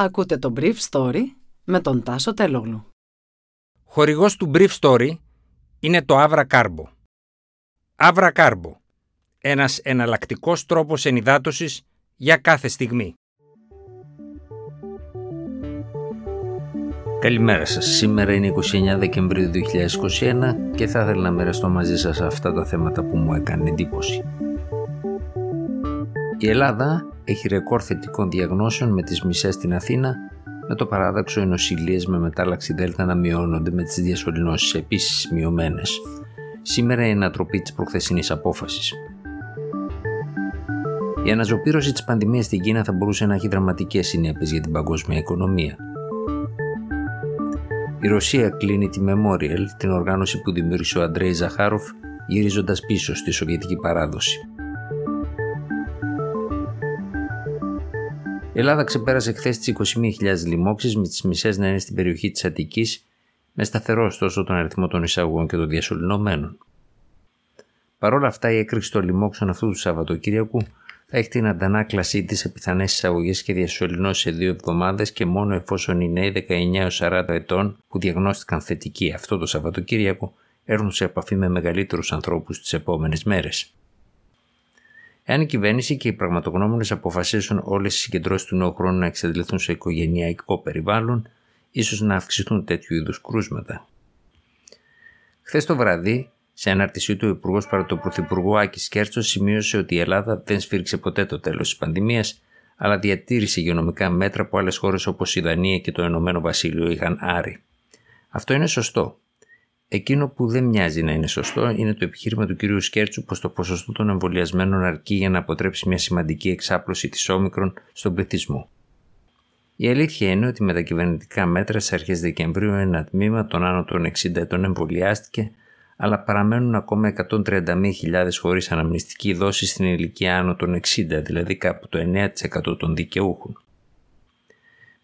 Ακούτε το Brief Story με τον Τάσο Τελόγλου. Χορηγός του Brief Story είναι το Avra Carbo. Avra Carbo. Ένας εναλλακτικός τρόπος ενυδάτωσης για κάθε στιγμή. Καλημέρα σας. Σήμερα είναι 29 Δεκεμβρίου 2021 και θα ήθελα να μοιραστώ μαζί σας αυτά τα θέματα που μου έκανε εντύπωση. Η Ελλάδα έχει ρεκόρ θετικών διαγνώσεων με τις μισές στην Αθήνα, με το παράδοξο οι νοσηλίες με μετάλλαξη Δέλτα να μειώνονται με τις διασωληνώσεις επίσης μειωμένες. Σήμερα η ανατροπή της προχθεσινής απόφασης. Η αναζωπήρωση της πανδημίας στην Κίνα θα μπορούσε να έχει δραματικές συνέπειες για την παγκόσμια οικονομία. Η Ρωσία κλείνει τη Memorial, την οργάνωση που δημιούργησε ο Αντρέι Ζαχάροφ, γυρίζοντας πίσω στη Σοβιετική παράδοση. Η Ελλάδα ξεπέρασε χθες τις 21.000 λοιμώξεις, με τις μισές να είναι στην περιοχή της Αττικής, με σταθερό ωστόσο τον αριθμό των εισαγωγών και των διασωληνωμένων. Παρ' όλα αυτά, η έκρηξη των λοιμώξεων αυτού του Σαββατοκύριακου θα έχει την αντανάκλασή της σε πιθανές εισαγωγές και διασωληνώσεις σε δύο εβδομάδες και μόνο εφόσον οι νέοι 19-40 ετών που διαγνώστηκαν θετικοί αυτό το Σαββατοκύριακο έρθουν σε επαφή με μεγαλύτερους ανθρώπους τις επόμενες μέρες. Εάν η κυβέρνηση και οι πραγματογνώμονες αποφασίσουν όλες οι συγκεντρώσεις του νέου χρόνου να εξαντληθούν σε οικογενειακό περιβάλλον, ίσως να αυξηθούν τέτοιου είδους κρούσματα. Χθες το βράδυ, σε ανάρτησή του, ο Υπουργός παρά του Πρωθυπουργού Άκης Κέρτσος σημείωσε ότι η Ελλάδα δεν σφίριξε ποτέ το τέλος της πανδημίας, αλλά διατήρησε υγειονομικά μέτρα που άλλες χώρες όπως η Δανία και το Ηνωμένο Βασίλειο είχαν άρει. Αυτό είναι σωστό. Εκείνο που δεν μοιάζει να είναι σωστό είναι το επιχείρημα του κ. Σκέρτσου πως το ποσοστό των εμβολιασμένων αρκεί για να αποτρέψει μια σημαντική εξάπλωση της όμικρον στον πληθυσμό. Η αλήθεια είναι ότι με τα κυβερνητικά μέτρα στι αρχές Δεκεμβρίου ένα τμήμα των άνω των 60 ετών εμβολιάστηκε, αλλά παραμένουν ακόμα 131.000 χωρίς αναμνηστική δόση στην ηλικία άνω των 60, δηλαδή κάπου το 9% των δικαιούχων.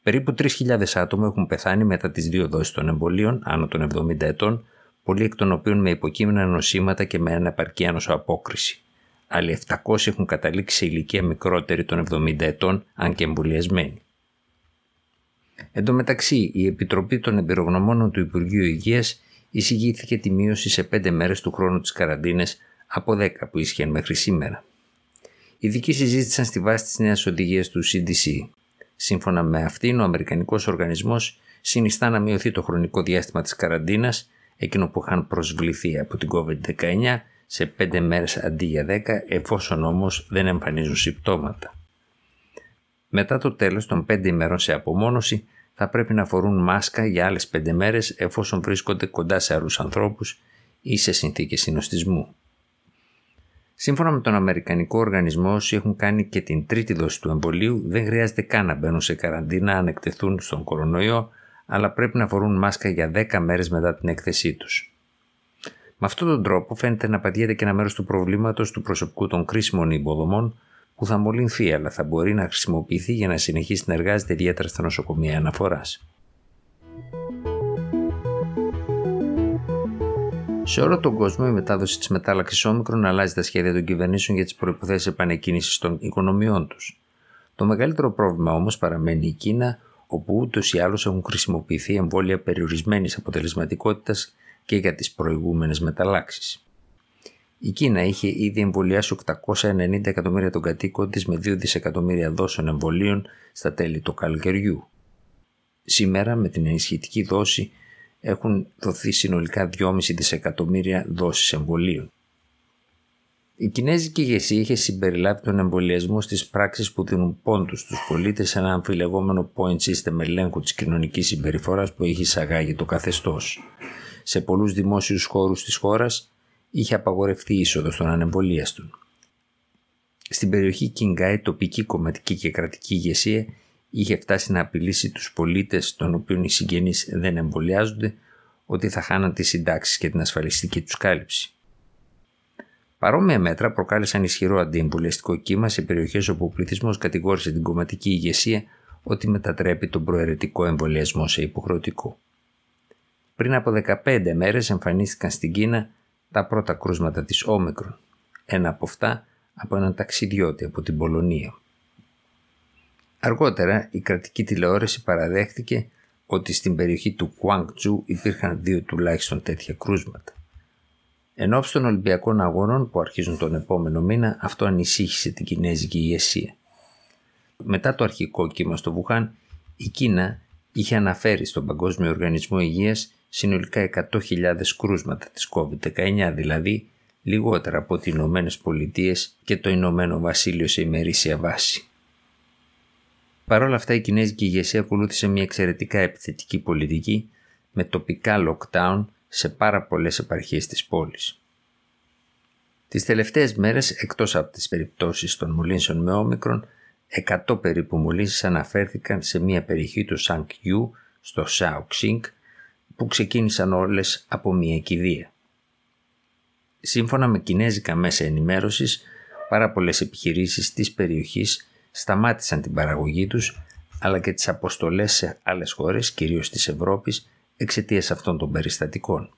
Περίπου 3.000 άτομα έχουν πεθάνει μετά τις δύο δόσεις των εμβολίων άνω των 70 ετών, πολλοί εκ των οποίων με υποκείμενα νοσήματα και με αναπαρκή ανοσοαπόκριση. Άλλοι 700 έχουν καταλήξει σε ηλικία μικρότερη των 70 ετών, αν και εμβολιασμένοι. Εν τω μεταξύ, η Επιτροπή των Εμπειρογνωμόνων του Υπουργείου Υγείας εισηγήθηκε τη μείωση σε 5 μέρες του χρόνου της καραντίνε από 10 που ίσχυαν μέχρι σήμερα. Οι ειδικοί συζήτησαν στη βάση της νέας οδηγίας του CDC. Σύμφωνα με αυτήν, ο Αμερικανικός Οργανισμός συνιστά να μειωθεί το χρονικό διάστημα της καραντίνας εκείνο που είχαν προσβληθεί από την COVID-19 σε 5 μέρες αντί για 10 εφόσον όμως δεν εμφανίζουν συμπτώματα. Μετά το τέλος των 5 ημερών σε απομόνωση θα πρέπει να φορούν μάσκα για άλλες 5 μέρες εφόσον βρίσκονται κοντά σε άλλους ανθρώπους ή σε συνθήκες συνοστισμού. Σύμφωνα με τον Αμερικανικό Οργανισμό, όσοι έχουν κάνει και την τρίτη δόση του εμβολίου δεν χρειάζεται καν να μπαίνουν σε καραντίνα αν εκτεθούν στον κορονοϊό αλλά πρέπει να φορούν μάσκα για 10 μέρες μετά την έκθεσή τους. Με αυτόν τον τρόπο φαίνεται να πατιέται και ένα μέρος του προβλήματος του προσωπικού των κρίσιμων υποδομών που θα μολυνθεί αλλά θα μπορεί να χρησιμοποιηθεί για να συνεχίσει να εργάζεται ιδιαίτερα στα νοσοκομεία αναφοράς. Σε όλο τον κόσμο, η μετάδοση της μετάλλαξης όμικρον αλλάζει τα σχέδια των κυβερνήσεων για τις προποθέσει επανεκκίνησης των οικονομιών τους. Το μεγαλύτερο πρόβλημα όμως παραμένει η Κίνα, όπου ούτως ή άλλως έχουν χρησιμοποιηθεί εμβόλια περιορισμένης αποτελεσματικότητας και για τις προηγούμενες μεταλλάξεις. Η Κίνα είχε ήδη εμβολιάσει 890 εκατομμύρια των κατοίκων της με 2 δισεκατομμύρια δόσεων εμβολίων στα τέλη του καλοκαιριού. Σήμερα, με την ενισχυτική δόση, έχουν δοθεί συνολικά 2,5 δισεκατομμύρια δόσεις εμβολίων. Η Κινέζικη ηγεσία είχε συμπεριλάβει τον εμβολιασμό στις πράξεις που δίνουν πόντους στους πολίτες σε ένα αμφιλεγόμενο point system ελέγχου της κοινωνικής συμπεριφοράς που είχε εισαγάγει το καθεστώς. Σε πολλούς δημόσιους χώρους της χώρας είχε απαγορευτεί η είσοδος των ανεμβολίαστων. Στην περιοχή Κινγκάι, τοπική κομματική και κρατική ηγεσία είχε φτάσει να απειλήσει τους πολίτες των οποίων οι συγγενείς δεν εμβολιάζονται ότι θα χάναν τις συντάξεις και την ασφαλιστική τους κάλυψη. Παρόμοια μέτρα προκάλεσαν ισχυρό αντιεμβολιαστικό κύμα σε περιοχές όπου ο πληθυσμός κατηγόρησε την κομματική ηγεσία ότι μετατρέπει τον προαιρετικό εμβολιασμό σε υποχρεωτικό. Πριν από 15 μέρες εμφανίστηκαν στην Κίνα τα πρώτα κρούσματα της Όμικρον, ένα από αυτά από έναν ταξιδιώτη από την Πολωνία. Αργότερα η κρατική τηλεόραση παραδέχτηκε ότι στην περιοχή του Κουάνγκτζου υπήρχαν δύο τουλάχιστον τέτοια κρούσματα. Εν ώψη των Ολυμπιακών Αγώνων που αρχίζουν τον επόμενο μήνα, αυτό ανησύχησε την Κινέζικη ηγεσία. Μετά το αρχικό κύμα στο Βουχάν, η Κίνα είχε αναφέρει στον Παγκόσμιο Οργανισμό Υγείας συνολικά 100.000 κρούσματα της COVID-19, δηλαδή λιγότερα από τις Ηνωμένες Πολιτείες και το Ηνωμένο Βασίλειο σε ημερήσια βάση. Παρ' όλα αυτά η Κινέζικη ηγεσία ακολούθησε μια εξαιρετικά επιθετική πολιτική με τοπικά lockdown σε πάρα πολλές επαρχίες της πόλης. Τις τελευταίες μέρες, εκτός από τις περιπτώσεις των μολύνσεων με όμικρον, 100 περίπου μολύνσεις αναφέρθηκαν σε μια περιοχή του Σανκ Ιού στο Σάο Ξίνκ που ξεκίνησαν όλες από μια κηδεία. Σύμφωνα με κινέζικα μέσα ενημέρωσης, πάρα πολλές επιχειρήσεις της περιοχής σταμάτησαν την παραγωγή τους αλλά και τις αποστολές σε άλλες χώρες, κυρίως της Ευρώπης, εξαιτίας αυτών των περιστατικών.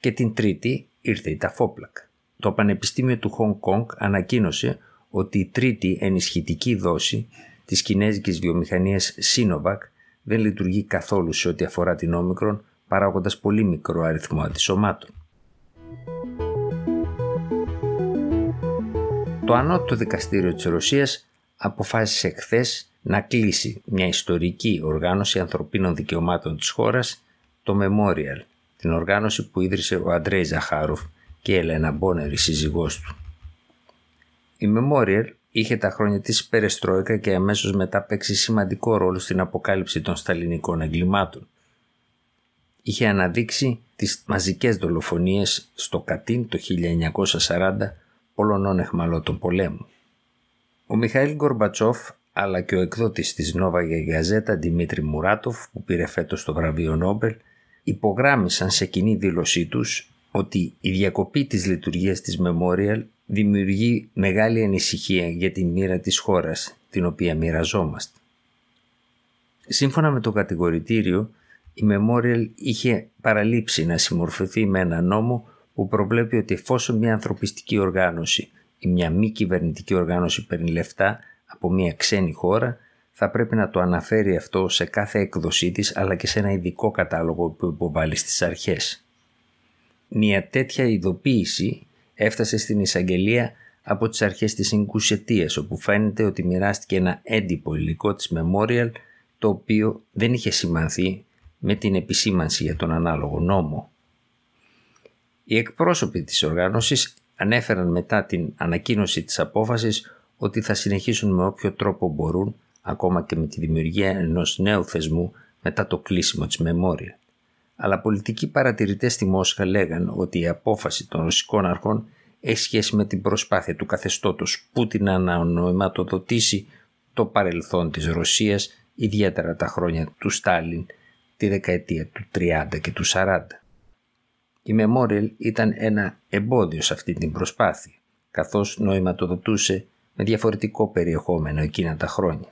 Και την Τρίτη ήρθε η Ταφόπλακ. Το Πανεπιστήμιο του Χονγκ Κονγκ ανακοίνωσε ότι η τρίτη ενισχυτική δόση της κινέζικης βιομηχανίας Sinovac δεν λειτουργεί καθόλου σε ό,τι αφορά την όμικρον, παράγοντας πολύ μικρό αριθμό αντισωμάτων. Το Ανώτατο Δικαστήριο της Ρωσίας αποφάσισε χθες να κλείσει μια ιστορική οργάνωση ανθρωπίνων δικαιωμάτων της χώρας, το Memorial, την οργάνωση που ίδρυσε ο Αντρέι Ζαχάροφ και η Ελένα Μπόνερ, η σύζυγός του. Η Memorial είχε τα χρόνια της Περεστρόικα και αμέσως μετά παίξει σημαντικό ρόλο στην αποκάλυψη των σταλινικών εγκλημάτων. Είχε αναδείξει τις μαζικές δολοφονίες στο Κατίν το 1940 Πολωνών εχμαλώτων πολέμου. Ο Μιχαήλ Γκορμπατσόφ αλλά και ο εκδότης της Νόβα Γαζέτα Δημήτρη Μουράτοφ που πήρε φέτος το βραβείο Νόμπελ υπογράμμισαν σε κοινή δήλωσή τους ότι η διακοπή της λειτουργίας της Memorial δημιουργεί μεγάλη ανησυχία για τη μοίρα της χώρας την οποία μοιραζόμαστε. Σύμφωνα με το κατηγορητήριο, η Memorial είχε παραλείψει να συμμορφωθεί με ένα νόμο που προβλέπει ότι εφόσον μια ανθρωπιστική οργάνωση ή μια μη κυβερνητική οργάνωση παίρνει λεφτά από μια ξένη χώρα, θα πρέπει να το αναφέρει αυτό σε κάθε έκδοσή της αλλά και σε ένα ειδικό κατάλογο που υποβάλλει στις αρχές. Μια τέτοια ειδοποίηση έφτασε στην εισαγγελία από τις αρχές της Ιγκουσετίας όπου φαίνεται ότι μοιράστηκε ένα έντυπο υλικό της Memorial το οποίο δεν είχε σημανθεί με την επισήμανση για τον ανάλογο νόμο. Οι εκπρόσωποι της οργάνωσης ανέφεραν μετά την ανακοίνωση της απόφασης ότι θα συνεχίσουν με όποιο τρόπο μπορούν ακόμα και με τη δημιουργία ενός νέου θεσμού μετά το κλείσιμο της Memorial αλλά πολιτικοί παρατηρητές στη Μόσχα λέγαν ότι η απόφαση των ρωσικών αρχών έχει σχέση με την προσπάθεια του καθεστώτος Πούτιν να ανανοηματοδοτήσει το παρελθόν της Ρωσίας, ιδιαίτερα τα χρόνια του Στάλιν, τη δεκαετία του 30 και του 40. Η Memorial ήταν ένα εμπόδιο σε αυτή την προσπάθεια, καθώς νοηματοδοτούσε με διαφορετικό περιεχόμενο εκείνα τα χρόνια.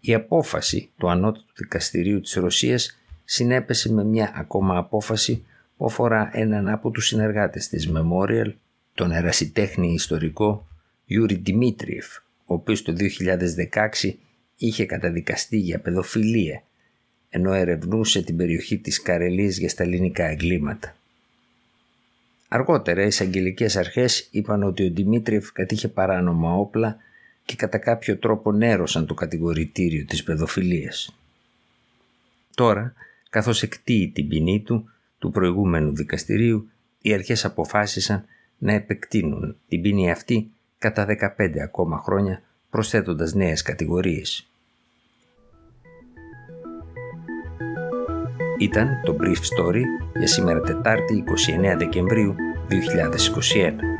Η απόφαση του Ανώτατου Δικαστηρίου της Ρωσίας συνέπεσε με μια ακόμα απόφαση που αφορά έναν από τους συνεργάτες της Memorial, τον ερασιτέχνη ιστορικό Γιούρι Δημήτριεφ, ο οποίος το 2016 είχε καταδικαστεί για παιδοφιλία, ενώ ερευνούσε την περιοχή της Καρελίας για σταλινικά εγκλήματα. Αργότερα οι εισαγγελικές αρχές είπαν ότι ο Δημήτριεφ κατήχε παράνομα όπλα και κατά κάποιο τρόπο νέρωσαν το κατηγορητήριο της παιδοφιλίας. Τώρα καθώς εκτίει την ποινή του του προηγούμενου δικαστηρίου, οι αρχές αποφάσισαν να επεκτείνουν την ποινή αυτή κατά 15 ακόμα χρόνια προσθέτοντας νέες κατηγορίες. Ήταν το Brief Story για σήμερα Τετάρτη 29 Δεκεμβρίου 2021.